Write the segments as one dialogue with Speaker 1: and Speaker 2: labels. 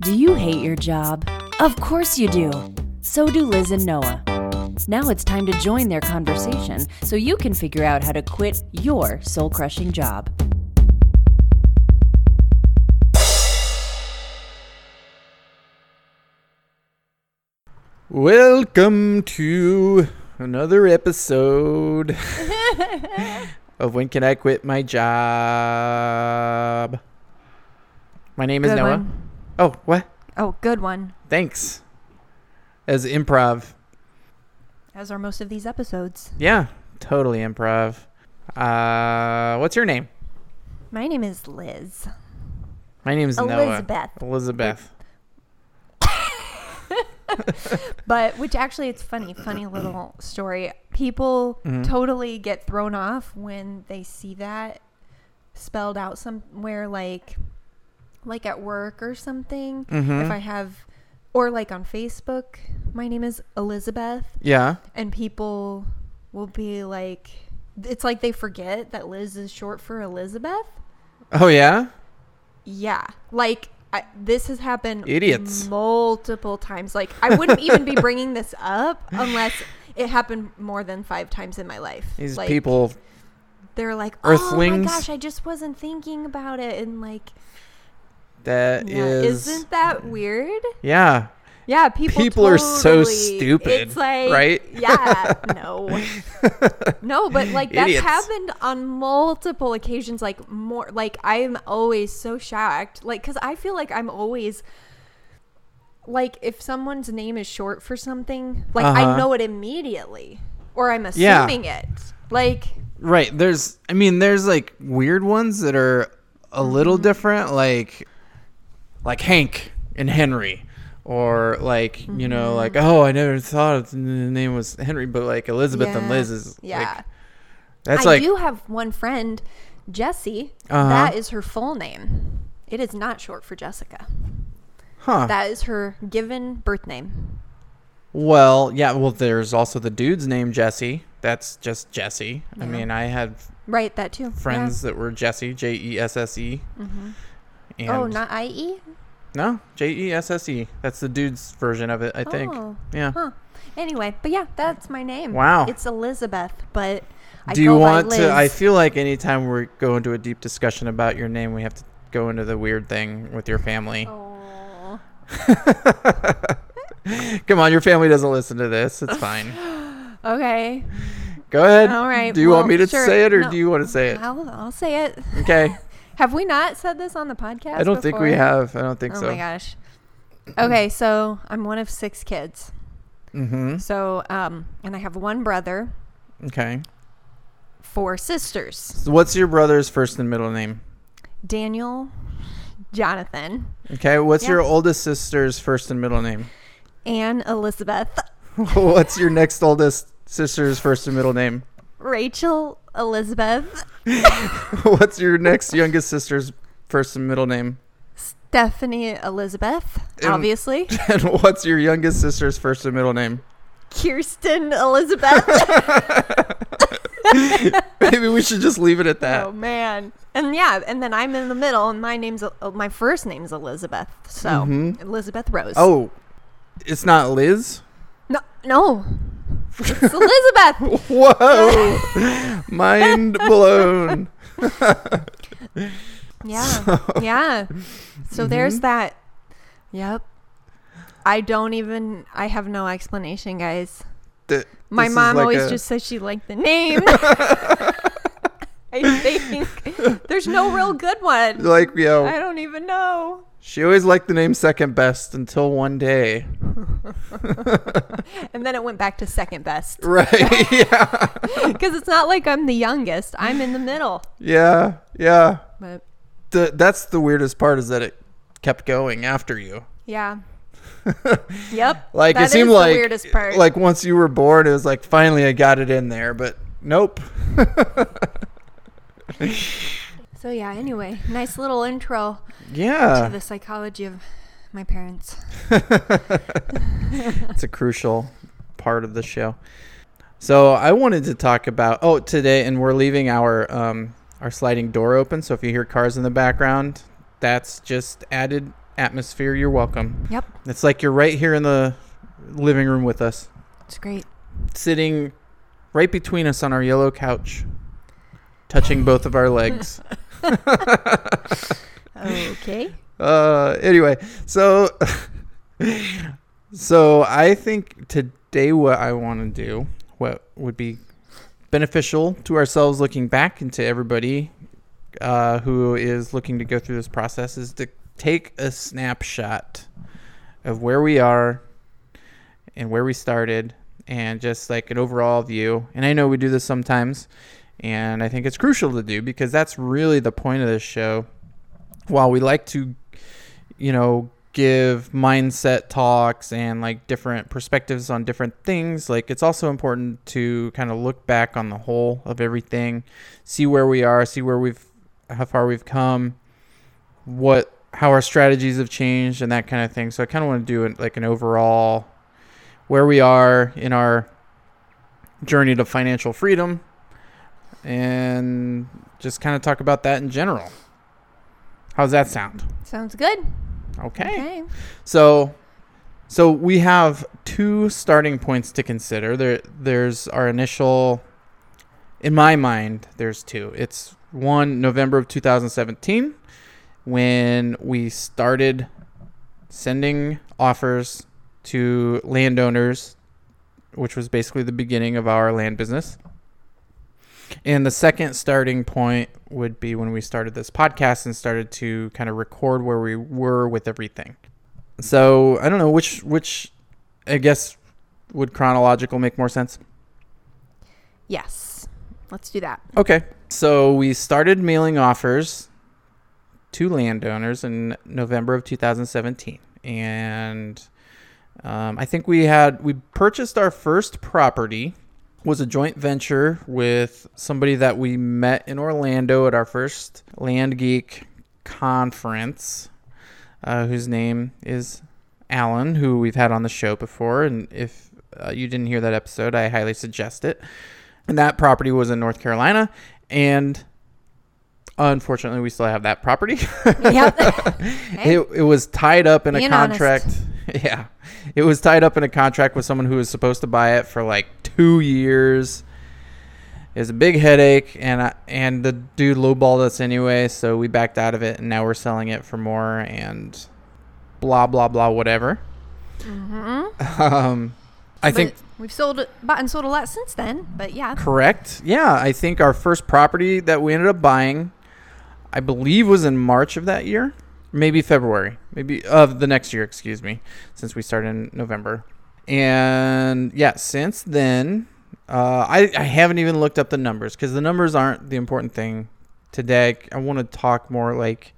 Speaker 1: Do you hate your job? Of course you do. So do Liz and Noah. Now it's time to join their conversation so you can figure out how to quit your soul crushing job.
Speaker 2: Welcome to another episode of When Can I Quit My Job? My name is
Speaker 3: Good
Speaker 2: Noah.
Speaker 3: one.
Speaker 2: Oh, what?
Speaker 3: Oh, good one.
Speaker 2: Thanks. As improv.
Speaker 3: As are most of these episodes.
Speaker 2: Yeah, totally improv. Uh, what's your name?
Speaker 3: My name is Liz.
Speaker 2: My name is
Speaker 3: Elizabeth.
Speaker 2: Noah. Elizabeth.
Speaker 3: But which actually it's funny, funny little story. People
Speaker 2: Mhm.
Speaker 3: totally get thrown off when they see that spelled out somewhere like like at work or something.
Speaker 2: Mhm.
Speaker 3: If I have or like on Facebook, my name is Elizabeth
Speaker 2: Yeah.
Speaker 3: and people will be like it's like they forget that Liz is short for Elizabeth.
Speaker 2: Oh, yeah?
Speaker 3: Yeah, like I, this has happened
Speaker 2: Idiots.
Speaker 3: multiple times. Like I wouldn't even be bringing this up unless it happened more than five times in my life.
Speaker 2: These
Speaker 3: like,
Speaker 2: people.
Speaker 3: they're like, "Oh my gosh, I just wasn't thinking about it," and like,
Speaker 2: That
Speaker 3: yeah,
Speaker 2: is.
Speaker 3: isn't that weird?
Speaker 2: Yeah.
Speaker 3: Yeah, people.
Speaker 2: People are so stupid,
Speaker 3: It's like,
Speaker 2: right?
Speaker 3: Yeah, no, no, but like that's
Speaker 2: Idiots.
Speaker 3: happened on multiple occasions. Like more, like I'm always so shocked. Like, cause I feel like I'm always like if someone's name is short for something, like
Speaker 2: Uh-huh.
Speaker 3: I know it immediately, or I'm
Speaker 2: Yeah.
Speaker 3: assuming it. Like,
Speaker 2: Right. There's, I mean, there's like weird ones that are a little
Speaker 3: Mm-hmm.
Speaker 2: different, like, like Hank and Henry, or like you know, like
Speaker 3: Mm-hmm.
Speaker 2: oh, I never thought the name was Henry, but like Elizabeth and Liz is
Speaker 3: Yeah.
Speaker 2: like that's
Speaker 3: I
Speaker 2: like
Speaker 3: do have one friend, Jessie.
Speaker 2: Uh-huh.
Speaker 3: That is her full name. It is not short for Jessica.
Speaker 2: huh.
Speaker 3: That is her given birth name.
Speaker 2: well, yeah. Well, there's also the dude's name Jesse. That's just Jesse. I mean, I had
Speaker 3: Right, that too. Yeah.
Speaker 2: friends that were Jesse, J E S S E.
Speaker 3: Mhm.
Speaker 2: And
Speaker 3: Oh, not IE?
Speaker 2: no, J E S S E. That's the dude's version of it, I think.
Speaker 3: Oh,
Speaker 2: Yeah.
Speaker 3: Huh. Anyway, but yeah, that's my name.
Speaker 2: Wow.
Speaker 3: It's Elizabeth, but I
Speaker 2: Do you want to? I feel like anytime we go into a deep discussion about your name, we have to go into the weird thing with your family.
Speaker 3: Aw.
Speaker 2: Come on, your family doesn't listen to this. It's fine.
Speaker 3: Okay.
Speaker 2: Go ahead.
Speaker 3: All right,
Speaker 2: Do you want me to
Speaker 3: sure.
Speaker 2: say it or
Speaker 3: No.
Speaker 2: do you want to say it?
Speaker 3: I'll, I'll say it.
Speaker 2: Okay.
Speaker 3: Have we not said this on the podcast?
Speaker 2: I don't think we have. I don't think
Speaker 3: Oh
Speaker 2: so.
Speaker 3: Oh my gosh. Okay, so I'm one of six kids.
Speaker 2: Mm-hmm.
Speaker 3: So, um, and I have one brother,
Speaker 2: Okay.
Speaker 3: four sisters.
Speaker 2: So what's your brother's first and middle name?
Speaker 3: Daniel, Jonathan,
Speaker 2: Okay. What's
Speaker 3: Yeah.
Speaker 2: your oldest sister's first and middle name?
Speaker 3: Anne Elizabeth.
Speaker 2: what's your next oldest sister's first and middle name?
Speaker 3: Rachel, Elizabeth,
Speaker 2: what's your next youngest sister's first and middle name?
Speaker 3: Stephanie, Elizabeth,
Speaker 2: And-
Speaker 3: obviously.
Speaker 2: And what's your youngest sister's first and middle name?
Speaker 3: Kirsten, Elizabeth.
Speaker 2: Maybe we should just leave it at that.
Speaker 3: oh man. And yeah, and then I'm in the middle, and my name's uh, my first name's Elizabeth. So
Speaker 2: Mhm.
Speaker 3: Elizabeth Rose.
Speaker 2: Oh, it's not Liz?
Speaker 3: no, no, it's Elizabeth.
Speaker 2: Whoa! Mind blown.
Speaker 3: Yeah. yeah. So there's
Speaker 2: Mhm.
Speaker 3: that. Yep. I don't even I have no explanation, guys.
Speaker 2: Th-
Speaker 3: My mom
Speaker 2: like
Speaker 3: always
Speaker 2: a-
Speaker 3: just says she liked the name. I think there's no real good one.
Speaker 2: Like, yo, I
Speaker 3: don't even know.
Speaker 2: she always liked the name second best until one day.
Speaker 3: And then it went back to second best.
Speaker 2: Right. yeah.
Speaker 3: Because it's not like I'm the youngest. I'm in the middle.
Speaker 2: Yeah. Yeah.
Speaker 3: But
Speaker 2: The, that's the weirdest part is that it kept going after you.
Speaker 3: yeah. Yep.
Speaker 2: Like
Speaker 3: That
Speaker 2: it seemed
Speaker 3: the
Speaker 2: like
Speaker 3: weirdest part.
Speaker 2: like once you were born, it was like finally I got it in there, but nope.
Speaker 3: So yeah, anyway, nice little intro
Speaker 2: Yeah.
Speaker 3: to the psychology of my parents.
Speaker 2: it's a crucial part of the show. So I wanted to talk about oh today, and we're leaving our um our sliding door open. So if you hear cars in the background, that's just added atmosphere, you're welcome.
Speaker 3: Yep.
Speaker 2: It's like you're right here in the living room with us,
Speaker 3: It's great.
Speaker 2: sitting right between us on our yellow couch, touching both of our legs.
Speaker 3: Okay.
Speaker 2: Uh, anyway, so so I think today what I want to do, what would be beneficial to ourselves, looking back into everybody uh, who is looking to go through this process, is to take a snapshot of where we are and where we started, and just like an overall view. And I know we do this sometimes, and I think it's crucial to do because that's really the point of this show while we like to, you know, give mindset talks and like different perspectives on different things, like it's also important to kind of look back on the whole of everything, see where we are, see where we've, how far we've come, what, how our strategies have changed, and that kind of thing. So I kind of want to do it like an overall where we are in our journey to financial freedom and just kind of talk about that in general. How's that sound?
Speaker 3: Sounds good.
Speaker 2: Okay.
Speaker 3: Okay.
Speaker 2: So so we have two starting points to consider. There there's our initial in my mind there's two. It's one November of 2017 when we started sending offers to landowners which was basically the beginning of our land business. And the second starting point would be when we started this podcast and started to kind of record where we were with everything. So I don't know which which I guess would chronological make more sense.
Speaker 3: Yes. Let's do that.
Speaker 2: Okay. So we started mailing offers to landowners in November of 2017, and um, I think we had we purchased our first property was a joint venture with somebody that we met in Orlando at our first Land Geek conference, uh, whose name is Alan, who we've had on the show before. And if uh, you didn't hear that episode, I highly suggest it. And that property was in North Carolina, and unfortunately, we still have that property.
Speaker 3: Yep.
Speaker 2: It, it was tied up in
Speaker 3: Being
Speaker 2: a
Speaker 3: honest.
Speaker 2: Yeah. It was tied up in a contract with someone who was supposed to buy it for like two years. It was a big headache, and I, and the dude lowballed us anyway, so we backed out of it, and now we're selling it for more, and blah blah blah whatever.
Speaker 3: mm-hmm.
Speaker 2: Um, I think
Speaker 3: we've sold bought and sold a lot since then, but yeah.
Speaker 2: Correct. Yeah, I think our first property that we ended up buying, I believe, was in March of that year, maybe February, maybe of the next year. Excuse me, since we started in November, and yeah, since then, uh, I I haven't even looked up the numbers because the numbers aren't the important thing today. I want to talk more like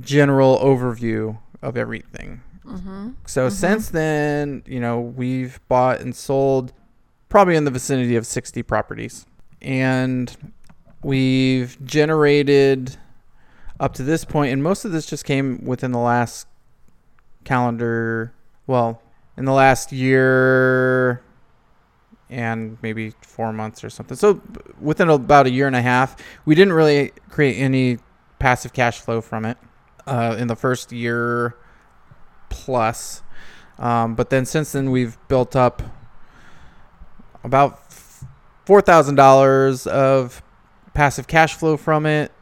Speaker 2: general overview of everything.
Speaker 3: Mm-hmm.
Speaker 2: So since then, you know, we've bought and sold probably in the vicinity of 60 properties. And we've generated up to this point, and most of this just came within the last calendar, well, in the last year and maybe four months or something. So within about a year and a half, we didn't really create any passive cash flow from it uh, in the first year plus. Um, but then since then, we've built up about four thousand dollars of passive cash flow from it,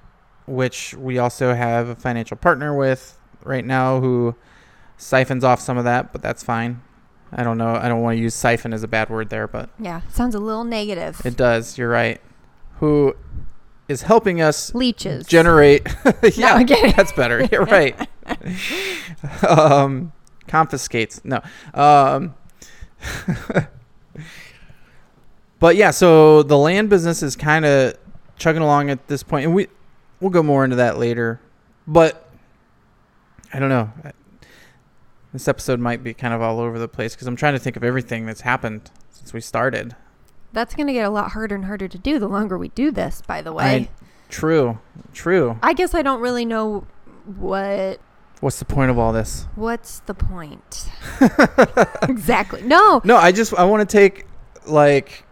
Speaker 2: which we also have a financial partner with right now who siphons off some of that, but that's fine. I don't know. I don't want to use siphon as a bad word there, but
Speaker 3: Yeah. Sounds a little negative.
Speaker 2: it does. You're right. Who is helping us
Speaker 3: Leeches.
Speaker 2: generate? yeah,
Speaker 3: kidding.
Speaker 2: that's better. You're right. um, confiscates. No. Um, but yeah, so the land business is kind of chugging along at this point, and we we'll go more into that later. But I don't know. This episode might be kind of all over the place because I'm trying to think of everything that's happened since we started.
Speaker 3: That's going to get a lot harder and harder to do the longer we do this, by the way.
Speaker 2: True, true.
Speaker 3: I, guess I don't really know what
Speaker 2: What's the point of all this?
Speaker 3: what's the point. exactly. No.
Speaker 2: No, I just I want to take like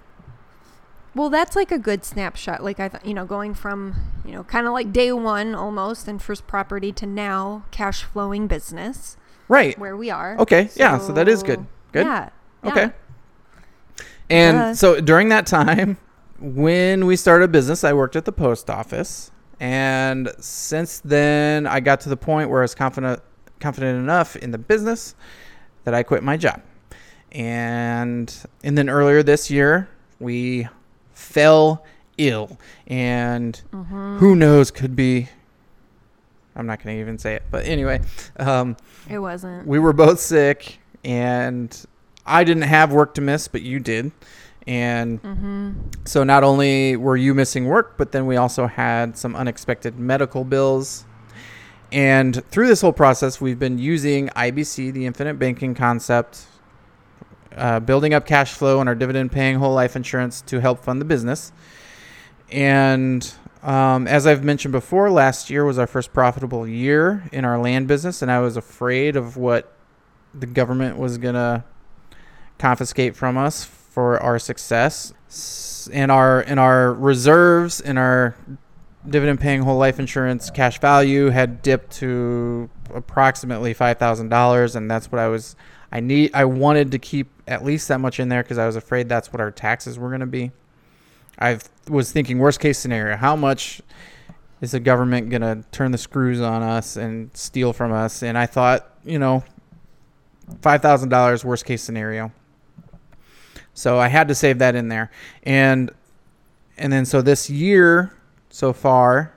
Speaker 3: Well, that's like a good snapshot. Like I thought, you know, going from, you know, kind of like day one almost and first property to now cash flowing business
Speaker 2: Right.
Speaker 3: where we are.
Speaker 2: Okay. yeah. So that is good. Good.
Speaker 3: Yeah.
Speaker 2: Okay.
Speaker 3: yeah.
Speaker 2: And
Speaker 3: Duh.
Speaker 2: so during that time, when we started business, I worked at the post office. And since then, I got to the point where I was confident confident enough in the business that I quit my job. And and then earlier this year, we fell ill, and
Speaker 3: Mm-hmm.
Speaker 2: who knows could be. I'm not going to even say it, but anyway, um,
Speaker 3: It wasn't.
Speaker 2: we were both sick, and I didn't have work to miss, but you did. And
Speaker 3: Mm-hmm.
Speaker 2: so not only were you missing work, but then we also had some unexpected medical bills. And through this whole process, we've been using IBC, the infinite banking concept, uh, building up cash flow and our dividend paying whole life insurance to help fund the business. And um, as I've mentioned before, last year was our first profitable year in our land business, and I was afraid of what the government was going to confiscate from us for our success. And our and our reserves and our dividend paying whole life insurance cash value had dipped to approximately five thousand dollars, and that's what I was. I need. I wanted to keep at least that much in there because I was afraid that's what our taxes were going to be. I was thinking worst case scenario. How much is the government going to turn the screws on us and steal from us? And I thought, you know, five thousand dollars worst case scenario. So I had to save that in there, and and then so this year so far.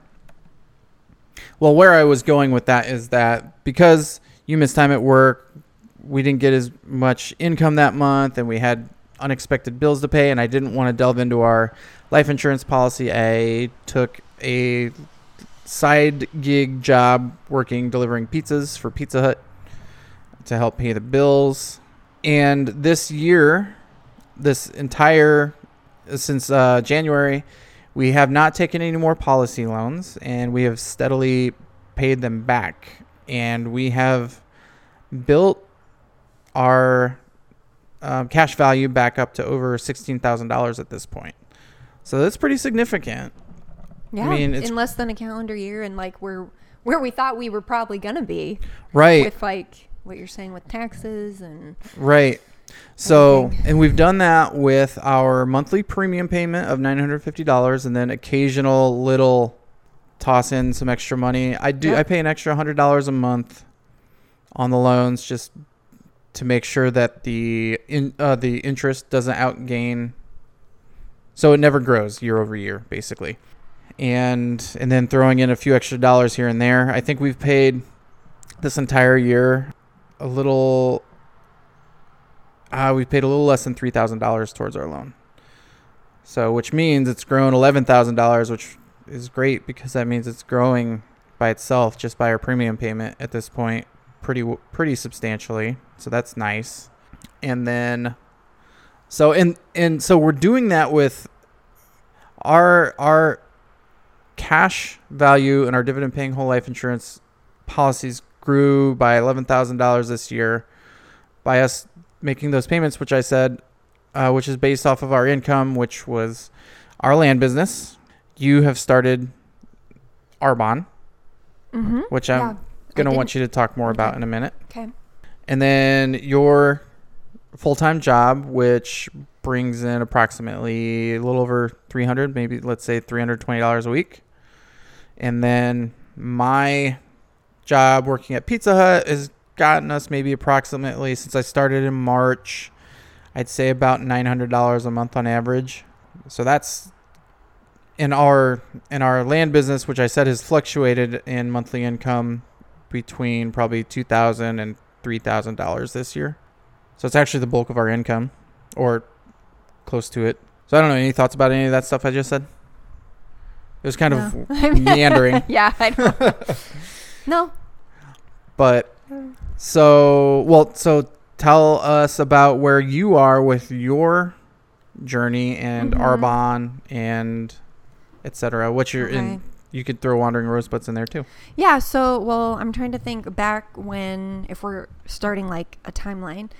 Speaker 2: Well, where I was going with that is that because you miss time at work, we didn't get as much income that month, and we had unexpected bills to pay, and I didn't want to delve into our life insurance policy. I took a side gig job working delivering pizzas for Pizza Hut to help pay the bills. And this year, this entire since uh, January, we have not taken any more policy loans, and we have steadily paid them back. And we have built our um, cash value back up to over sixteen thousand dollars at this point. So that's pretty significant.
Speaker 3: Yeah.
Speaker 2: I mean,
Speaker 3: in less than a calendar year and like we're where we thought we were probably gonna be
Speaker 2: Right.
Speaker 3: with like what you're saying with taxes and
Speaker 2: Right. So,
Speaker 3: Everything.
Speaker 2: and we've done that with our monthly premium payment of $950 and then occasional little toss in some extra money. I do
Speaker 3: Yep.
Speaker 2: I pay an extra $100 a month on the loans just to make sure that the in uh, the interest doesn't outgain so it never grows year over year basically. And and then throwing in a few extra dollars here and there. I think we've paid this entire year a little uh, we paid a little less than three thousand dollars towards our loan. So, which means it's grown eleven thousand dollars, which is great because that means it's growing by itself just by our premium payment at this point, pretty pretty substantially. So that's nice. And then, so and and so we're doing that with our our cash value and our dividend paying whole life insurance policies grew by eleven thousand dollars this year by us making those payments, which I said, uh, which is based off of our income, which was our land business. You have started Arbonne,
Speaker 3: mm-hmm.
Speaker 2: which I'm
Speaker 3: yeah,
Speaker 2: gonna want you to talk more about in a minute,
Speaker 3: Okay.
Speaker 2: and then your full-time job, which brings in approximately a little over 300, maybe let's say 320 dollars a week, and then my job working at Pizza Hut has gotten us maybe approximately since I started in March, I'd say about nine hundred dollars a month on average. So that's in our in our land business, which I said has fluctuated in monthly income between probably two thousand and three thousand dollars this year. So it's actually the bulk of our income, or close to it. So I don't know. Any thoughts about any of that stuff I just said? It was kind
Speaker 3: No.
Speaker 2: of meandering.
Speaker 3: yeah, I know. no.
Speaker 2: But so well, so tell us about where you are with your journey and
Speaker 3: Mhm.
Speaker 2: Arbonne and etc. What you're in. You could throw Wandering Rosebuds in there too.
Speaker 3: Yeah, so well, I'm trying to think back when if we're starting like a timeline.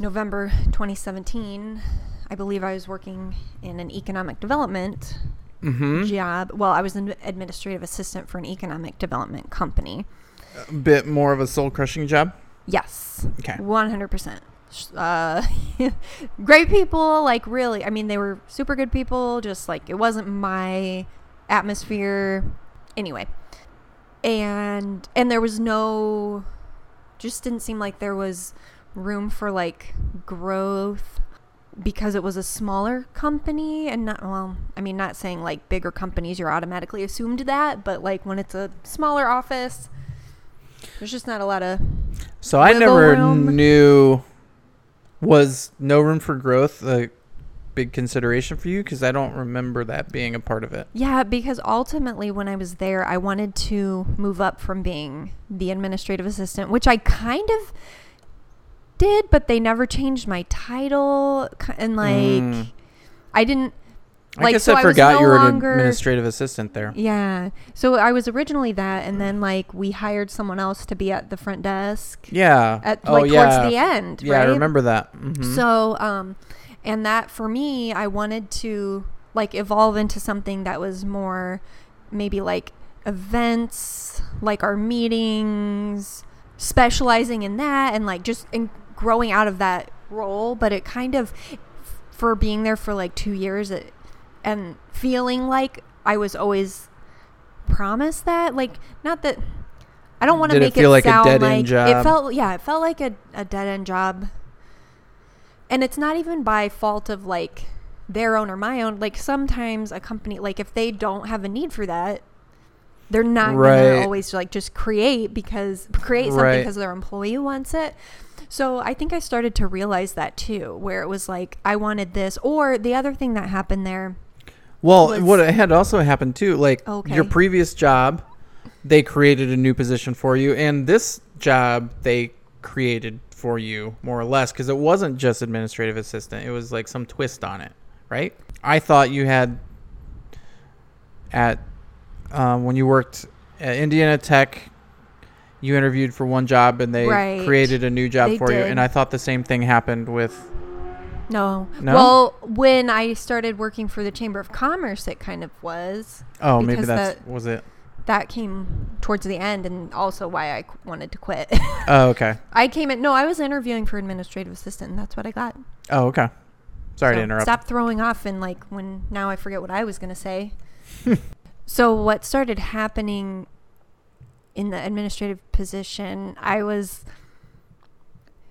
Speaker 3: November 2017, I believe I was working in an economic development
Speaker 2: Mm-hmm.
Speaker 3: job. Well, I was an administrative assistant for an economic development company.
Speaker 2: A bit more of a soul crushing job.
Speaker 3: Yes.
Speaker 2: Okay.
Speaker 3: 100%. Uh, great people, like really. I mean, they were super good people, just like it wasn't my atmosphere. Anyway. And and there was no just didn't seem like there was room for like growth because it was a smaller company and not well, I mean not saying like bigger companies you're automatically assumed that, but like when it's a smaller office there's just not a lot of
Speaker 2: So I never
Speaker 3: room.
Speaker 2: knew was no room for growth a big consideration for you because I don't remember that being a part of it.
Speaker 3: Yeah, because ultimately when I was there, I wanted to move up from being the administrative assistant, which I kind of did, but they never changed my title and like
Speaker 2: Mm.
Speaker 3: I didn't
Speaker 2: I
Speaker 3: like
Speaker 2: guess
Speaker 3: so
Speaker 2: I forgot
Speaker 3: no
Speaker 2: you were an administrative assistant there.
Speaker 3: Yeah. So I was originally that and then like we hired someone else to be at the front desk
Speaker 2: Yeah.
Speaker 3: at
Speaker 2: oh
Speaker 3: like
Speaker 2: yeah.
Speaker 3: towards the end,
Speaker 2: yeah,
Speaker 3: right?
Speaker 2: I remember that. Mhm.
Speaker 3: So, um, and that for me, I wanted to like evolve into something that was more maybe like events, like our meetings, specializing in that and like just in growing out of that role. But it kind of, for being there for like two years it, and feeling like I was always promised that, like, not that. I don't want to
Speaker 2: make it feel like a
Speaker 3: sound
Speaker 2: dead-end
Speaker 3: like
Speaker 2: job?
Speaker 3: it felt yeah it felt like a, a dead end job and it's not even by fault of like their own or my own like sometimes a company like if they don't have a need for that they're not
Speaker 2: Right.
Speaker 3: gonna always like just create because create something
Speaker 2: Right.
Speaker 3: because their employee wants it so i think i started to realize that too where it was like i wanted this or the other thing that happened there
Speaker 2: Well,
Speaker 3: was-
Speaker 2: what had also happened too, like
Speaker 3: Okay.
Speaker 2: your previous job, they created a new position for you, and this job they created for you more or less because it wasn't just administrative assistant; it was like some twist on it, right? I thought you had at um, when you worked at Indiana Tech, you interviewed for one job and they
Speaker 3: Right.
Speaker 2: created a new job
Speaker 3: They
Speaker 2: for you, and I thought the same thing happened with.
Speaker 3: No.
Speaker 2: No?
Speaker 3: well when i started working for the chamber of commerce it kind of was
Speaker 2: Oh, maybe that's
Speaker 3: that-
Speaker 2: was it.
Speaker 3: that came towards the end and also why I qu- wanted to quit.
Speaker 2: Oh, okay.
Speaker 3: I came in, no, I was interviewing for administrative assistant and that's what I got.
Speaker 2: Oh, okay. Sorry to
Speaker 3: So
Speaker 2: interrupt.
Speaker 3: Stop throwing off and like when now I forget what I was going to say. so what started happening in the administrative position, I was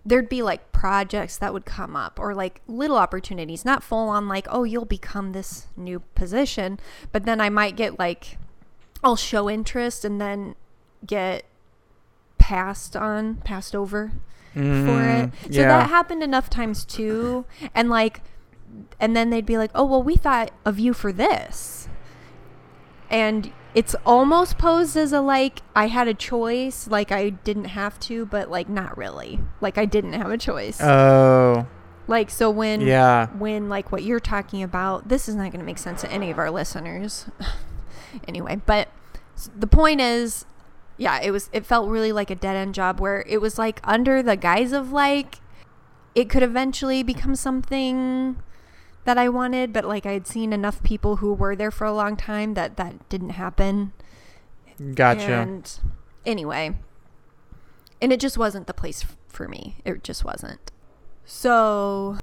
Speaker 3: there'd be like projects that would come up or like little opportunities, not full on like, oh, you'll become this new position, but then I might get like I'll show interest and then get passed on, passed over for it.
Speaker 2: Mm,
Speaker 3: So that happened enough times too. And like, and then they'd be like, oh, well, we thought of you for this. And it's almost posed as a like, I had a choice, like I didn't have to, but like not really. Like I didn't have a choice.
Speaker 2: Oh,
Speaker 3: like, so when,
Speaker 2: yeah.
Speaker 3: when like what you're talking about, this is not going to make sense to any of our listeners. anyway, but the point is, yeah, it was it felt really like a dead end job where it was like under the guise of like it could eventually become something that I wanted, but like I had seen enough people who were there for a long time that that didn't happen.
Speaker 2: Gotcha.
Speaker 3: And anyway, and it just wasn't the place f- for me. It just wasn't. So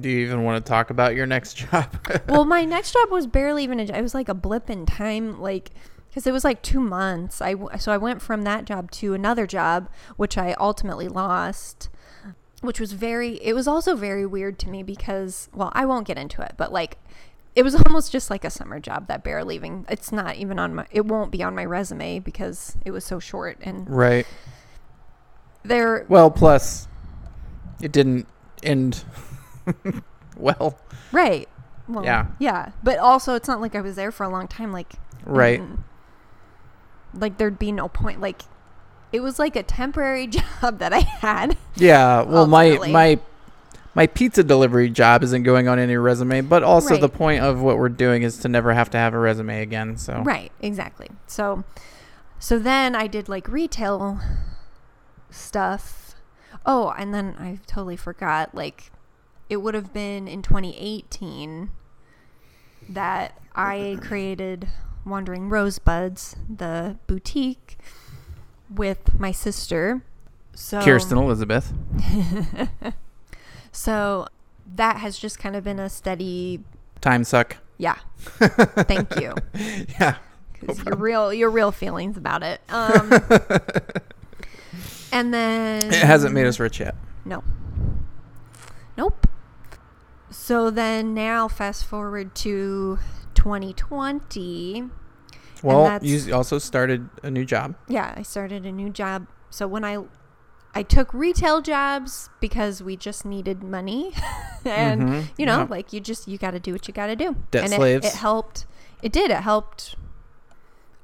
Speaker 2: Do you even want to talk about your next job?
Speaker 3: well, my next job was barely even a job. It was like a blip in time, like because it was like two months. I w- so I went from that job to another job, which I ultimately lost, which was very. It was also very weird to me because, well, I won't get into it, but like. It was almost just like a summer job that bear leaving. It's not even on my. It won't be on my resume because it was so short. And
Speaker 2: right.
Speaker 3: there,
Speaker 2: Well, plus, it didn't end well.
Speaker 3: right? Well,
Speaker 2: Yeah.
Speaker 3: yeah. But also, it's not like I was there for a long time. Like
Speaker 2: Right.
Speaker 3: like there'd be no point like it was like a temporary job that I had.
Speaker 2: Yeah. Well, my
Speaker 3: Ultimately.
Speaker 2: my my pizza delivery job isn't going on any resume, but also the point of what we're doing is to never have to have a resume again. So
Speaker 3: Right, exactly. So so then I did like retail stuff. Oh, and then I totally forgot like it would have been in 2018 that I created Wandering Rosebuds, the boutique, with my sister. So
Speaker 2: Kirsten Elizabeth.
Speaker 3: So that has just kind of been a steady.
Speaker 2: Time suck.
Speaker 3: Yeah. Thank you.
Speaker 2: Yeah.
Speaker 3: 'Cause your real your real feelings about it. Um, and then
Speaker 2: It hasn't made us rich yet.
Speaker 3: No. Nope. So then now fast forward to 2020.
Speaker 2: Well, you also started a new job.
Speaker 3: Yeah, I started a new job. So when I I took retail jobs because we just needed money. and
Speaker 2: Mhm,
Speaker 3: you know,
Speaker 2: yeah.
Speaker 3: like you just you got to do what you got to do.
Speaker 2: Debt
Speaker 3: and
Speaker 2: slaves.
Speaker 3: It, it helped. It did. It helped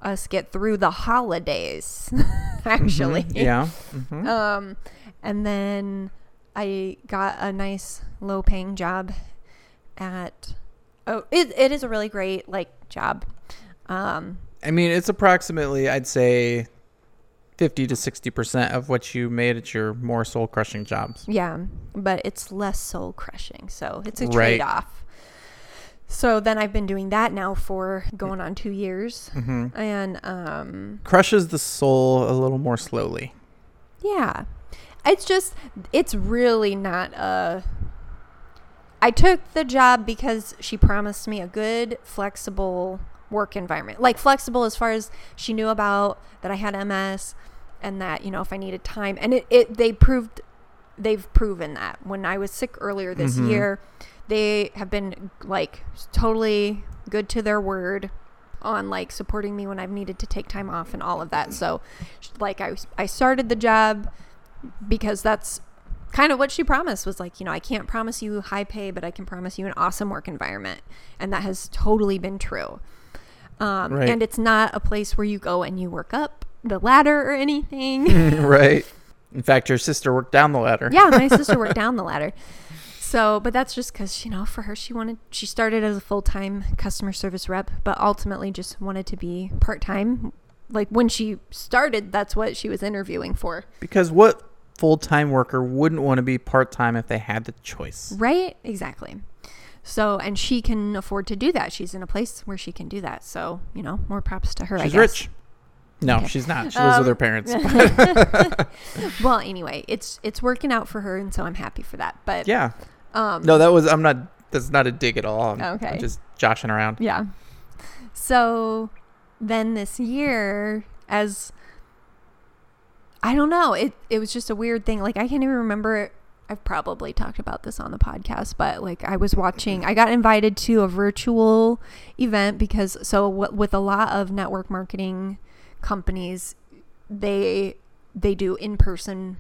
Speaker 3: us get through the holidays actually.
Speaker 2: Mhm, Yeah. mhm.
Speaker 3: Um, and then I got a nice low paying job at oh it, it is a really great like job. Um,
Speaker 2: I mean, it's approximately, I'd say, 50 to 60% of what you made at your more soul crushing jobs.
Speaker 3: yeah, but it's less soul crushing, so it's a
Speaker 2: Right.
Speaker 3: trade off. So then I've been doing that now for going on two years,
Speaker 2: hmm
Speaker 3: and um,
Speaker 2: Crushes the soul a little more slowly.
Speaker 3: Yeah. It's just it's really not a I took the job because she promised me a good flexible work environment. Like flexible as far as she knew about that I had MS and that, you know, if I needed time and it, it they proved they've proven that. When I was sick earlier this
Speaker 2: Mhm.
Speaker 3: year, they have been like totally good to their word on like supporting me when I've needed to take time off and all of that. So like I I started the job because that's kind of what she promised was like, you know, I can't promise you high pay, but I can promise you an awesome work environment. And that has totally been true. Um,
Speaker 2: Right.
Speaker 3: And it's not a place where you go and you work up the ladder or anything.
Speaker 2: right. In fact, your sister worked down the ladder.
Speaker 3: yeah, my sister worked down the ladder. So, but that's just because, you know, for her, she wanted, she started as a full time customer service rep, but ultimately just wanted to be part time. Like when she started, that's what she was interviewing for.
Speaker 2: Because what full time worker wouldn't want to be part time if they had the choice?
Speaker 3: Right? Exactly. So, and she can afford to do that. She's in a place where she can do that. So, you know, more props to her. I
Speaker 2: She's
Speaker 3: guess.
Speaker 2: rich. No,
Speaker 3: Okay.
Speaker 2: she's not. She lives with
Speaker 3: Um,
Speaker 2: her parents.
Speaker 3: Well, anyway, it's it's working out for her, and so I'm happy for that. But
Speaker 2: yeah.
Speaker 3: um,
Speaker 2: No, that was, I'm not, that's not a dig at all. I'm,
Speaker 3: Okay.
Speaker 2: I'm just joshing around.
Speaker 3: Yeah. So then this year, as I don't know, it it was just a weird thing. Like I can't even remember. I've probably talked about this on the podcast, but like I was watching, I got invited to a virtual event because so w- with a lot of network marketing companies, they they do in person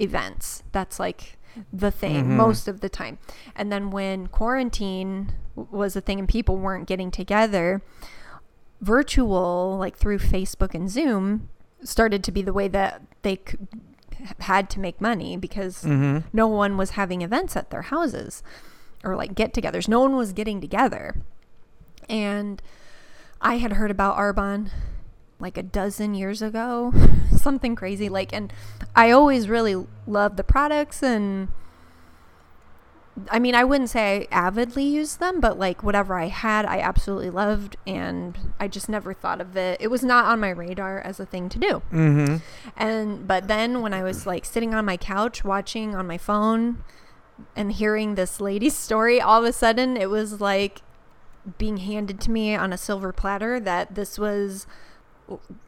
Speaker 3: events. That's like the thing
Speaker 2: Mhm.
Speaker 3: most of the time. And then when quarantine was a thing and people weren't getting together, virtual, like through Facebook and Zoom, started to be the way that they had to make money because
Speaker 2: Mm-hmm.
Speaker 3: no one was having events at their houses or like get togethers. No one was getting together. And I had heard about Arbonne like a dozen years ago, something crazy. Like, and I always really loved the products and I mean, I wouldn't say I avidly used them, but like whatever I had, I absolutely loved, and I just never thought of it. It was not on my radar as a thing to do.
Speaker 2: Mm-hmm.
Speaker 3: And but then when I was like sitting on my couch watching on my phone and hearing this lady's story, all of a sudden it was like being handed to me on a silver platter that this was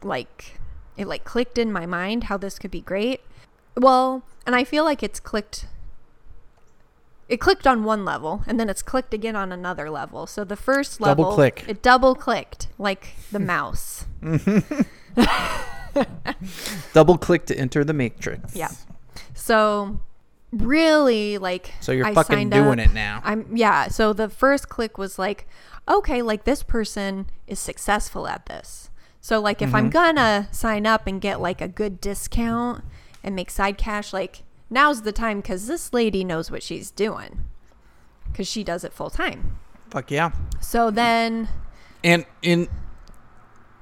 Speaker 3: like it like clicked in my mind how this could be great. Well, and I feel like it's clicked it clicked on one level and then it's clicked again on another level. So the first
Speaker 2: Double
Speaker 3: level
Speaker 2: click.
Speaker 3: it double clicked like the mouse.
Speaker 2: Double click to enter the matrix.
Speaker 3: Yeah. So really like
Speaker 2: So you're
Speaker 3: I
Speaker 2: fucking doing
Speaker 3: up.
Speaker 2: it now.
Speaker 3: I'm yeah, so the first click was like okay, like this person is successful at this. So like if I'm
Speaker 2: Mhm.
Speaker 3: gonna sign up and get like a good discount and make side cash like now's the time cuz this lady knows what she's doing cuz she does it full time.
Speaker 2: Fuck yeah.
Speaker 3: So then
Speaker 2: And in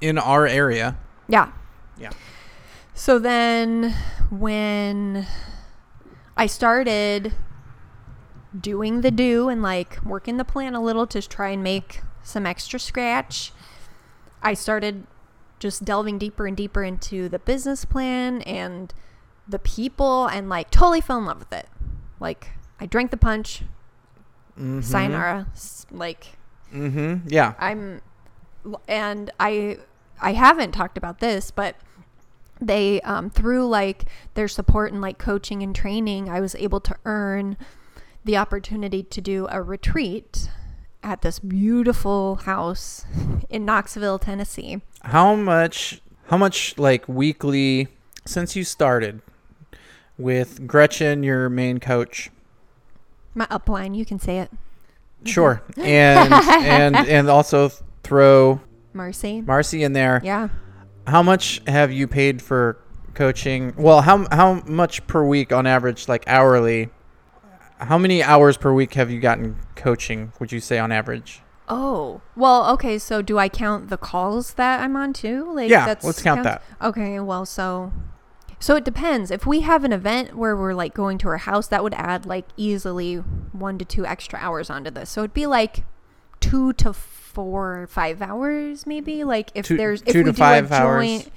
Speaker 2: in our area,
Speaker 3: Yeah.
Speaker 2: Yeah.
Speaker 3: So then when I started doing the do and like working the plan a little to try and make some extra scratch, I started just delving deeper and deeper into the business plan and the people and like totally fell in love with it. Like I drank the punch,
Speaker 2: Mhm.
Speaker 3: sayonara. Like
Speaker 2: Mm-hmm. Yeah.
Speaker 3: I'm and I I haven't talked about this, but they um, through like their support and like coaching and training, I was able to earn the opportunity to do a retreat at this beautiful house in Knoxville, Tennessee.
Speaker 2: How much? How much like weekly since you started with Gretchen, your main coach?
Speaker 3: My upline, you can say it.
Speaker 2: Sure, and and and also throw
Speaker 3: Marcy.
Speaker 2: Marcy in there.
Speaker 3: Yeah.
Speaker 2: How much have you paid for coaching? Well, how how much per week on average, like hourly? How many hours per week have you gotten coaching? Would you say on average?
Speaker 3: Oh. Well, okay, so do I count the calls that I'm on too? Like
Speaker 2: Yeah,
Speaker 3: that's
Speaker 2: let's count
Speaker 3: count- Okay, well, so so it depends. If we have an event where we're like going to her house, that would add like easily 1 to 2 extra hours onto this. So it'd be like 2 to 4 5 hours maybe like if
Speaker 2: Two-
Speaker 3: there's if
Speaker 2: two
Speaker 3: we
Speaker 2: to
Speaker 3: do
Speaker 2: five
Speaker 3: a
Speaker 2: hours.
Speaker 3: joint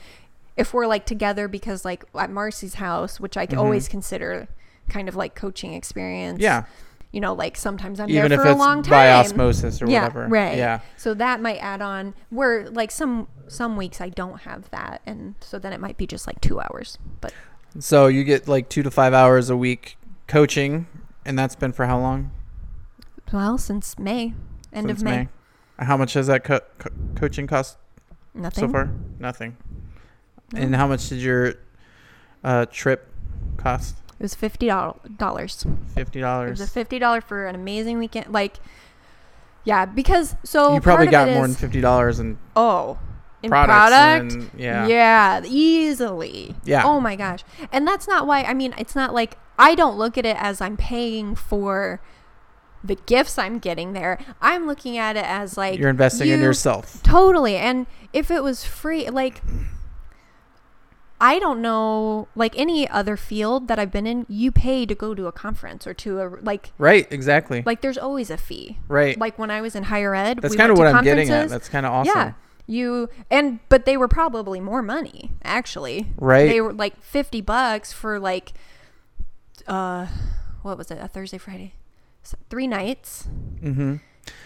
Speaker 3: if we're like together because like at Marcy's house, which I
Speaker 2: Mhm.
Speaker 3: always consider kind of like coaching experience.
Speaker 2: Yeah,
Speaker 3: You know, like sometimes I'm
Speaker 2: even
Speaker 3: there for a long time
Speaker 2: by osmosis or
Speaker 3: yeah,
Speaker 2: whatever.
Speaker 3: Right.
Speaker 2: Yeah.
Speaker 3: So that might add on where like some some weeks I don't have that and so then it might be just like 2 hours. But
Speaker 2: So you get like two to five hours a week coaching, and that's been for how long?
Speaker 3: well, since May, end
Speaker 2: Since
Speaker 3: of May,
Speaker 2: How much has that co- co- coaching cost
Speaker 3: nothing.
Speaker 2: so far? Nothing.
Speaker 3: No.
Speaker 2: And how much did your uh, trip cost?
Speaker 3: It was $50.
Speaker 2: Fifty dollars.
Speaker 3: It was a $50 for an amazing weekend like yeah, because so
Speaker 2: you probably got more
Speaker 3: is-
Speaker 2: than fifty dollars in
Speaker 3: Oh, in
Speaker 2: products.
Speaker 3: product?
Speaker 2: and, yeah.
Speaker 3: Yeah, easily.
Speaker 2: Yeah.
Speaker 3: Oh my gosh. And that's not why I mean it's not like I don't look at it as I'm paying for the gifts I'm getting there. I'm looking at it as like
Speaker 2: You're investing in yourself.
Speaker 3: Totally. And if it was free like I don't know like any other field that I've been in, you pay to go to a conference or to a like
Speaker 2: Right. Exactly.
Speaker 3: like there's always a fee.
Speaker 2: right.
Speaker 3: Like when I was in higher ed,
Speaker 2: that's
Speaker 3: we
Speaker 2: kind of what I'm getting at. That's kind of awesome.
Speaker 3: Yeah. You and but they were probably more money actually.
Speaker 2: Right.
Speaker 3: They were like 50 bucks for like uh what was it? A Thursday, Friday. So, 3 nights.
Speaker 2: Mm-hmm.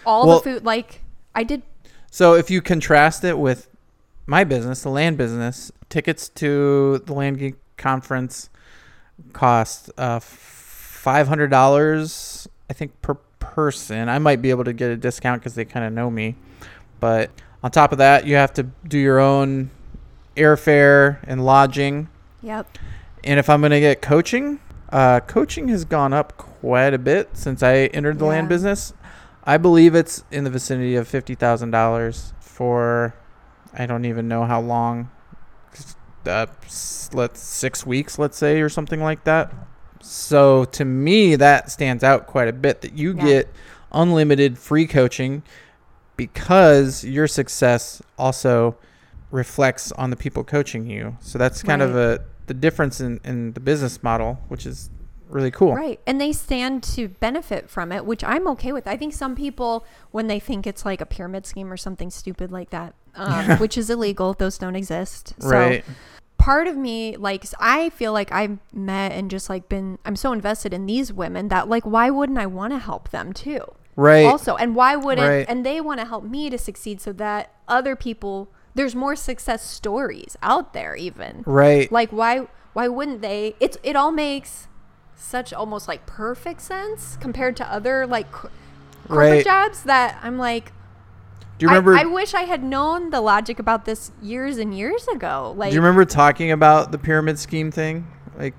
Speaker 3: All
Speaker 2: Well-
Speaker 3: the food like I did
Speaker 2: So if you contrast it with my business, the land business, tickets to the Land Geek conference cost uh, five hundred dollars, I think per person. I might be able to get a discount because they kind of know me, but on top of that, you have to do your own airfare and lodging.
Speaker 3: Yep.
Speaker 2: And if I'm gonna get coaching, uh, coaching has gone up quite a bit since I entered the land business. I believe it's in the vicinity of fifty thousand dollars for I don't even know how long. Uh, let's six weeks, let's say, or something like that. So to me, that stands out quite a bit. That you
Speaker 3: Yeah.
Speaker 2: get unlimited free coaching because your success also reflects on the people coaching you. So that's kind of a the difference in, in the business model, which is really cool.
Speaker 3: Right. And they stand to benefit from it, which I'm okay with. I think some people, when they think it's like a pyramid scheme or something stupid like that, um, which is illegal, those don't exist. So
Speaker 2: Right.
Speaker 3: part of me, like, I feel like I've met and just like been, I'm so invested in these women that, like, why wouldn't I want to help them too?
Speaker 2: Right.
Speaker 3: Also, and why wouldn't,
Speaker 2: Right.
Speaker 3: and they want to help me to succeed so that other people, there's more success stories out there, even
Speaker 2: right.
Speaker 3: like why why wouldn't they it's it all makes such almost like perfect sense compared to other like cor- corporate
Speaker 2: Right.
Speaker 3: jobs that i'm like
Speaker 2: Do you remember
Speaker 3: I, I wish i had known the logic about this years and years ago like
Speaker 2: Do you remember talking about the pyramid scheme thing? Like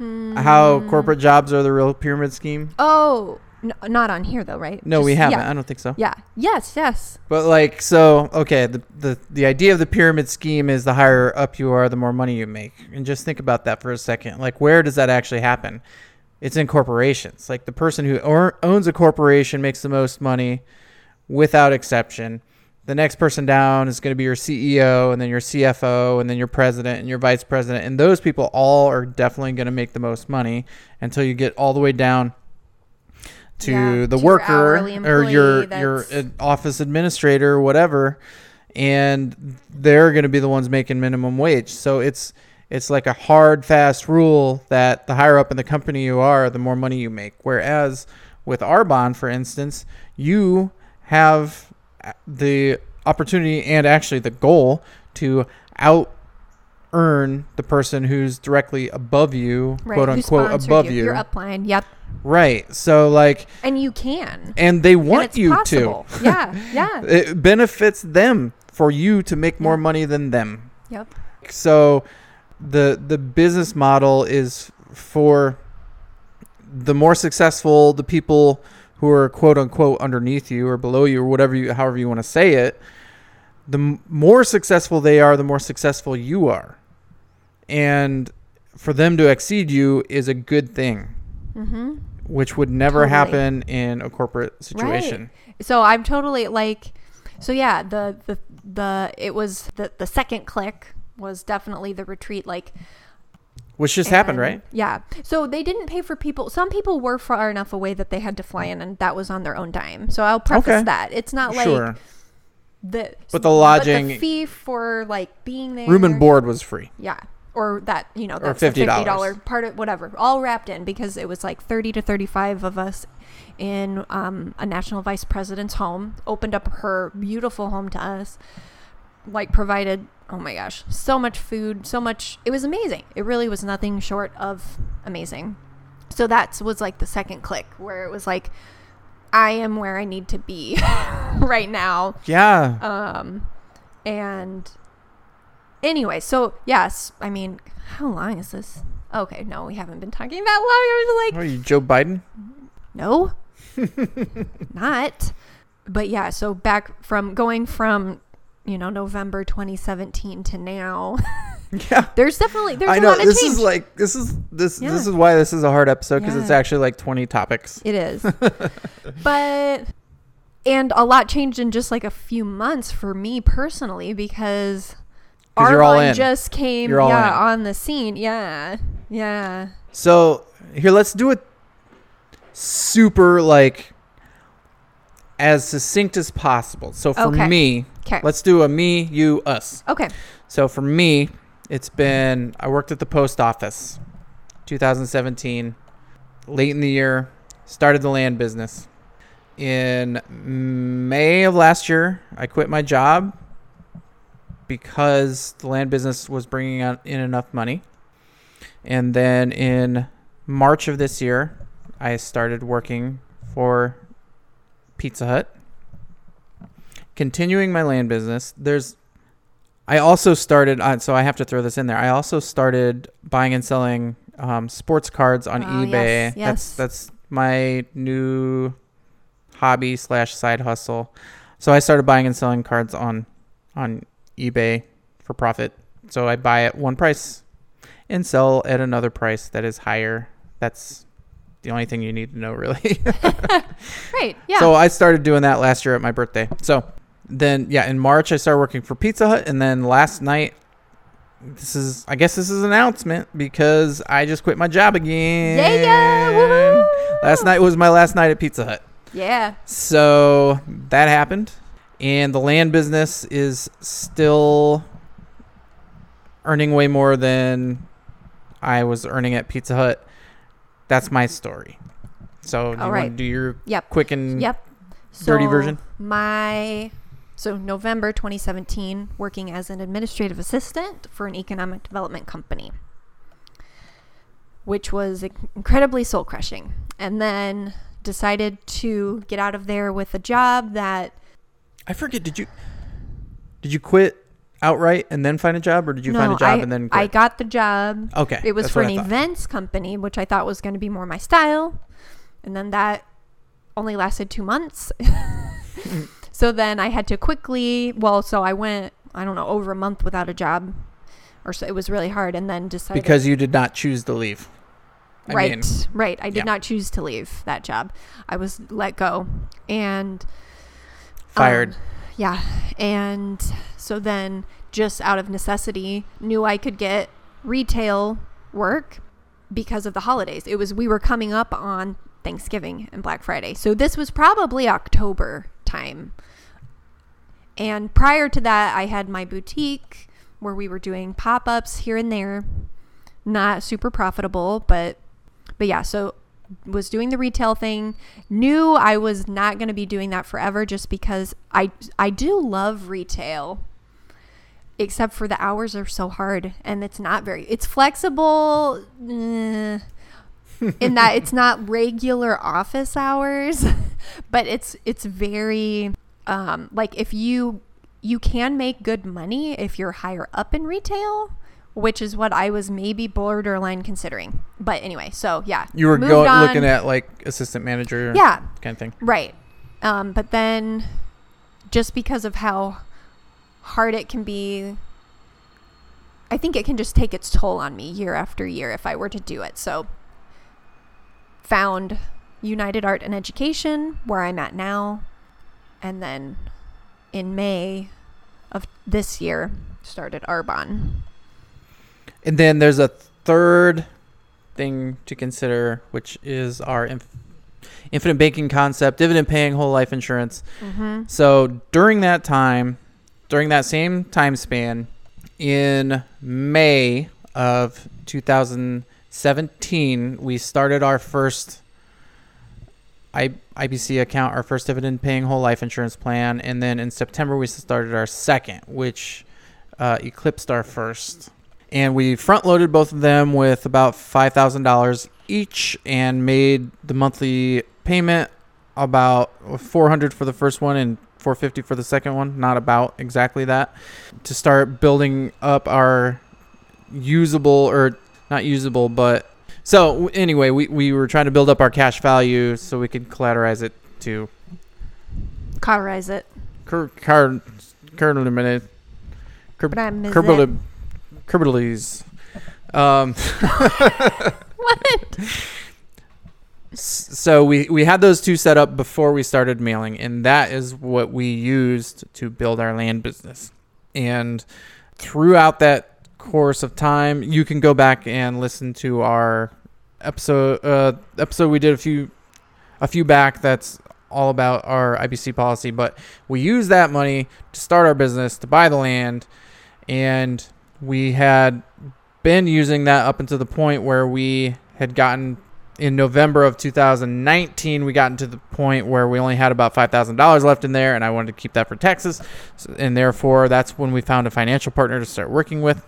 Speaker 2: how
Speaker 3: hmm.
Speaker 2: corporate jobs are the real pyramid scheme?
Speaker 3: oh not on here though right
Speaker 2: No, we haven't.
Speaker 3: yeah.
Speaker 2: I don't think so.
Speaker 3: yeah yes yes
Speaker 2: But like so okay, the, the the idea of the pyramid scheme is the higher up you are, the more money you make. And just think about that for a second. Like where does that actually happen? It's in corporations. Like the person who or, owns a corporation makes the most money without exception. The next person down is going to be your CEO and then your CFO and then your president and your vice president and those people all are definitely going to make the most money until you get all the way down to
Speaker 3: Yeah,
Speaker 2: the
Speaker 3: to
Speaker 2: worker or your
Speaker 3: employee
Speaker 2: your
Speaker 3: that's-
Speaker 2: uh, office administrator or whatever and they're going to be the ones making minimum wage so it's it's like a hard fast rule that the higher up in the company you are the more money you make whereas with Arbonne for instance you have uh, the opportunity and actually the goal to out earn the person who's directly above you
Speaker 3: Right.
Speaker 2: quote unquote above
Speaker 3: you.
Speaker 2: you
Speaker 3: Your upline. Yep.
Speaker 2: right so like
Speaker 3: And you can.
Speaker 2: and they
Speaker 3: and
Speaker 2: want
Speaker 3: it's
Speaker 2: you
Speaker 3: possible. Yeah. Yeah.
Speaker 2: it benefits them for you to make more
Speaker 3: Yeah.
Speaker 2: money than them
Speaker 3: yep.
Speaker 2: so the the business model is for the more successful the people who are quote unquote underneath you or below you or whatever you however you want to say it the m- more successful they are the more successful you are and for them to exceed you is a good thing
Speaker 3: Mm-hmm.
Speaker 2: which would never
Speaker 3: Totally.
Speaker 2: happen in a corporate situation
Speaker 3: So I'm totally like, so yeah, the the the it was the the second click was definitely the retreat. Like
Speaker 2: which just happened right
Speaker 3: Yeah. So they didn't pay for people. Some people were far enough away that they had to fly in, and that was on their own dime. So I'll preface
Speaker 2: Okay.
Speaker 3: that it's not like
Speaker 2: sure
Speaker 3: the
Speaker 2: But the lodging-
Speaker 3: the fee for like being there,
Speaker 2: room and board was free
Speaker 3: Yeah. Or that, you know,
Speaker 2: Or
Speaker 3: that's the
Speaker 2: $50.
Speaker 3: $50 part of whatever, all wrapped in because it was like 30 to 35 of us in um, a national vice president's home, opened up her beautiful home to us, like provided, oh my gosh, so much food, so much. It was amazing. It really was nothing short of amazing. So that was like the second click where it was like, I am where I need to be right now.
Speaker 2: Yeah.
Speaker 3: Um and anyway so yes i mean how long is this? Okay no we haven't been talking that long. I was like
Speaker 2: are you joe biden?
Speaker 3: No. Not. But yeah so back from going from you know november 2017 to now
Speaker 2: yeah
Speaker 3: there's definitely there's
Speaker 2: i
Speaker 3: a
Speaker 2: know
Speaker 3: lot of
Speaker 2: this
Speaker 3: change
Speaker 2: is like this is this
Speaker 3: Yeah.
Speaker 2: this is why this is a hard episode because it's actually like 20 topics
Speaker 3: It is. but and a lot changed in just like a few months for me personally because
Speaker 2: Arbonne
Speaker 3: just came yeah, on the scene. Yeah. Yeah.
Speaker 2: so here let's do it super like as succinct as possible so for
Speaker 3: Okay.
Speaker 2: me
Speaker 3: Okay.
Speaker 2: let's do a me you us
Speaker 3: Okay.
Speaker 2: So for me, it's been I worked at the post office, 2017, late in the year, started the land business. In May of last year, I quit my job because the land business was bringing in enough money. And then in March of this year, I started working for Pizza Hut. Continuing my land business, there's I also started, uh, so I have to throw this in there. I also started buying and selling um, sports cards on
Speaker 3: Oh,
Speaker 2: eBay.
Speaker 3: yes, yes.
Speaker 2: That's that's my new hobby slash side hustle. So I started buying and selling cards on on eBay for profit. So I buy at one price and sell at another price that is higher. That's the only thing you need to know, really.
Speaker 3: Right. Yeah.
Speaker 2: So I started doing that last year at my birthday. So then, yeah, in March I started working for Pizza Hut, and then last night, this is I guess this is an announcement because I just quit my job again.
Speaker 3: Yeah, yeah, woohoo!
Speaker 2: Last night was my last night at Pizza Hut.
Speaker 3: yeah.
Speaker 2: So that happened, and the land business is still earning way more than I was earning at Pizza Hut. That's my story. So do
Speaker 3: All
Speaker 2: you
Speaker 3: right.
Speaker 2: want to do your
Speaker 3: Yep.
Speaker 2: quick and
Speaker 3: Yep.
Speaker 2: dirty
Speaker 3: So
Speaker 2: version?
Speaker 3: My so November 2017, working as an administrative assistant for an economic development company, which was incredibly soul crushing, and then decided to get out of there with a job that
Speaker 2: I forget. Did you did you quit outright and then find a job, or did you find a job
Speaker 3: I,
Speaker 2: and then
Speaker 3: I got the job.
Speaker 2: okay,
Speaker 3: It was for an events company, which I thought was going to be more my style. And then that only lasted two months. so then I had to quickly, well, so I went, I don't know, over a month without a job. Or so it was really hard. And then decided.
Speaker 2: because you did not choose to leave. I
Speaker 3: right,
Speaker 2: mean,
Speaker 3: right. I did
Speaker 2: yeah.
Speaker 3: not choose to leave that job. I was let go. And
Speaker 2: fired.
Speaker 3: um, yeah. And so then, just out of necessity, knew I could get retail work because of the holidays. It was, we were coming up on Thanksgiving and Black Friday. So this was probably October time. And prior to that, I had my boutique where we were doing pop-ups here and there. Not super profitable, but but yeah, so was doing the retail thing. Knew I was not going to be doing that forever just because I I do love retail. Except for the hours are so hard and it's not very it's flexible eh, in that it's not regular office hours, but it's it's very um, like if you you can make good money if you're higher up in retail, which is what I was maybe borderline considering. But anyway, so yeah,
Speaker 2: You were
Speaker 3: on.
Speaker 2: looking at like assistant manager
Speaker 3: yeah,
Speaker 2: kind of thing.
Speaker 3: right. Um, but then just because of how hard it can be, I think it can just take its toll on me year after year if I were to do it. So found United Art and Education where I'm at now, and then in May of this year started Arbonne.
Speaker 2: And then there's a third thing to consider, which is our inf- infinite banking concept, dividend paying whole life insurance.
Speaker 3: Mm-hmm.
Speaker 2: So during that time, during that same time span, in May of 2017, we started our first I- IBC account, our first dividend paying whole life insurance plan. And then in September, we started our second, which uh, eclipsed our first. And we front loaded both of them with about $5,000 each and made the monthly payment about 400 for the first one and 450 for the second one not about exactly that to start building up our usable or not usable but so anyway we, we were trying to build up our cash value so we could collateralize it to
Speaker 3: Cauterize it.
Speaker 2: cur- car currently
Speaker 3: But I'm
Speaker 2: Kerbal- Kerbalese. Um,
Speaker 3: What?
Speaker 2: so we, we had those two set up before we started mailing, and that is what we used to build our land business. And throughout that course of time, you can go back and listen to our episode uh, episode we did a few a few back. That's all about our IBC policy, but we used that money to start our business to buy the land, and we had been using that up until the point where we had gotten in November of 2019 we got into the point where we only had about $5,000 left in there and I wanted to keep that for Texas so, and therefore that's when we found a financial partner to start working with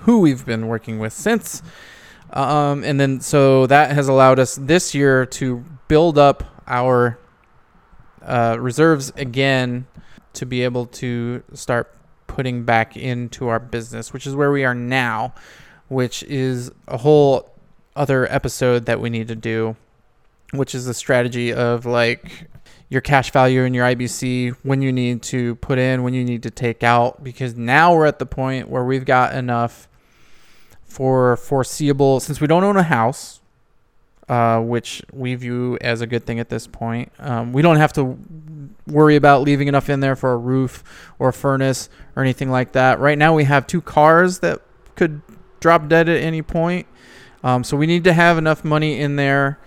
Speaker 2: who we've been working with since. Um, and then so that has allowed us this year to build up our uh, reserves again to be able to start putting back into our business, which is where we are now, which is a whole other episode that we need to do, which is the strategy of like your cash value and your IBC when you need to put in, when you need to take out, because now we're at the point where we've got enough for foreseeable, since we don't own a house, uh, which we view as a good thing at this point. Um, we don't have to worry about leaving enough in there for a roof or a furnace or anything like that. Right now, we have two cars that could drop dead at any point. Um, so we need to have enough money in there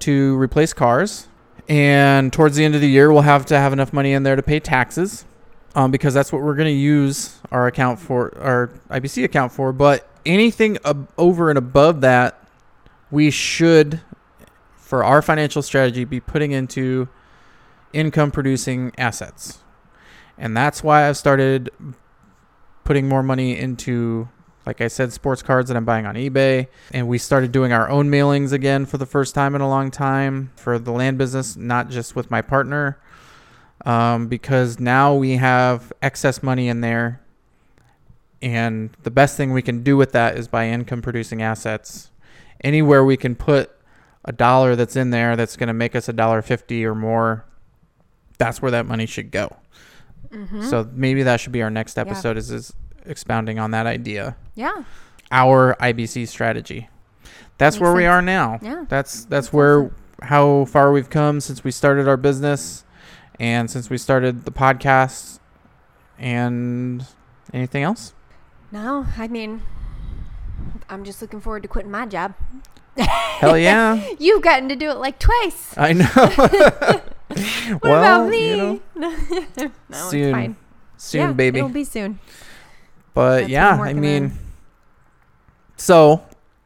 Speaker 2: to replace cars. And towards the end of the year, we'll have to have enough money in there to pay taxes um, because that's what we're going to use our account for, our IBC account for. But anything ab- over and above that, we should, for our financial strategy, be putting into income producing assets. And that's why I've started putting more money into, like I said, sports cards that I'm buying on eBay. And we started doing our own mailings again for the first time in a long time for the land business, not just with my partner. Um, because now we have excess money in there. And the best thing we can do with that is buy income producing assets. Anywhere we can put a dollar that's in there that's going to make us a dollar fifty or more, that's where that money should go. So maybe that should be our next
Speaker 3: Mm-hmm. Yeah.
Speaker 2: episode is, is expounding on that idea.
Speaker 3: Yeah.
Speaker 2: Our IBC strategy. That's
Speaker 3: Makes
Speaker 2: where we are now.
Speaker 3: Yeah.
Speaker 2: That's that's where how far we've come since we started our business and since we started the podcast and anything else?
Speaker 3: No, I mean, I'm just looking forward to quitting my job.
Speaker 2: Hell yeah.
Speaker 3: You've gotten to do it like twice.
Speaker 2: I know.
Speaker 3: What
Speaker 2: well,
Speaker 3: about me?
Speaker 2: you know,
Speaker 3: no,
Speaker 2: soon,
Speaker 3: it's fine.
Speaker 2: soon,
Speaker 3: yeah,
Speaker 2: baby.
Speaker 3: It'll be soon.
Speaker 2: But
Speaker 3: That's
Speaker 2: yeah, I mean,
Speaker 3: on.
Speaker 2: so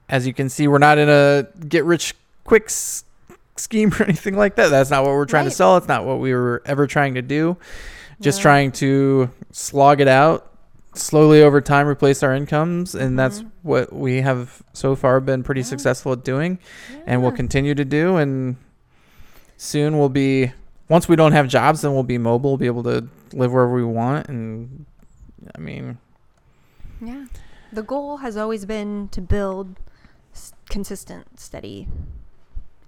Speaker 2: as you can see, we're not in a get rich quick s- scheme or anything like that. That's not what we're trying to sell. It's not what we were ever trying to do. Just
Speaker 3: Yeah.
Speaker 2: trying to slog it out slowly over time, replace our incomes, and that's
Speaker 3: Mhm.
Speaker 2: what we have so far been pretty
Speaker 3: Yeah.
Speaker 2: successful at doing, and we'll continue to do. And soon we'll be. Once we don't have jobs, then we'll be mobile, be able to live wherever we want, and I mean,
Speaker 3: Yeah. The goal has always been to build s- consistent, steady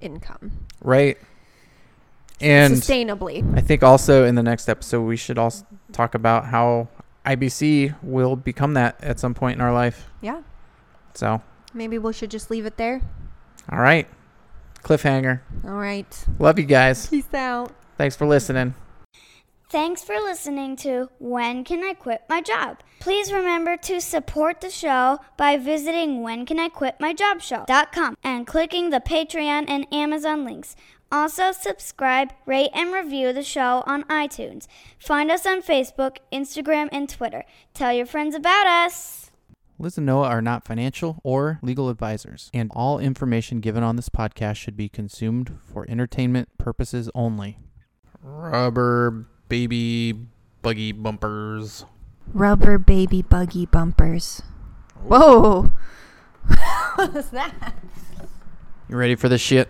Speaker 3: income.
Speaker 2: right. And
Speaker 3: sustainably.
Speaker 2: I think also in the next episode we should also talk about how IBC will become that at some point in our life.
Speaker 3: Yeah.
Speaker 2: So,
Speaker 3: Maybe we should just leave it there.
Speaker 2: all right. Cliffhanger.
Speaker 3: All right.
Speaker 2: Love you guys.
Speaker 3: Peace out.
Speaker 2: Thanks for listening.
Speaker 4: Thanks for listening to When Can I Quit My Job? Please remember to support the show by visiting whencaniquitmyjobshow.com and clicking the Patreon and Amazon links. Also, subscribe, rate, and review the show on iTunes. Find us on Facebook, Instagram, and Twitter. Tell your friends about us.
Speaker 2: Liz and Noah are not financial or legal advisors, and all information given on this podcast should be consumed for entertainment purposes only. Rubber baby buggy bumpers.
Speaker 3: Rubber baby buggy bumpers. Whoa. what was that?
Speaker 2: You ready for this shit?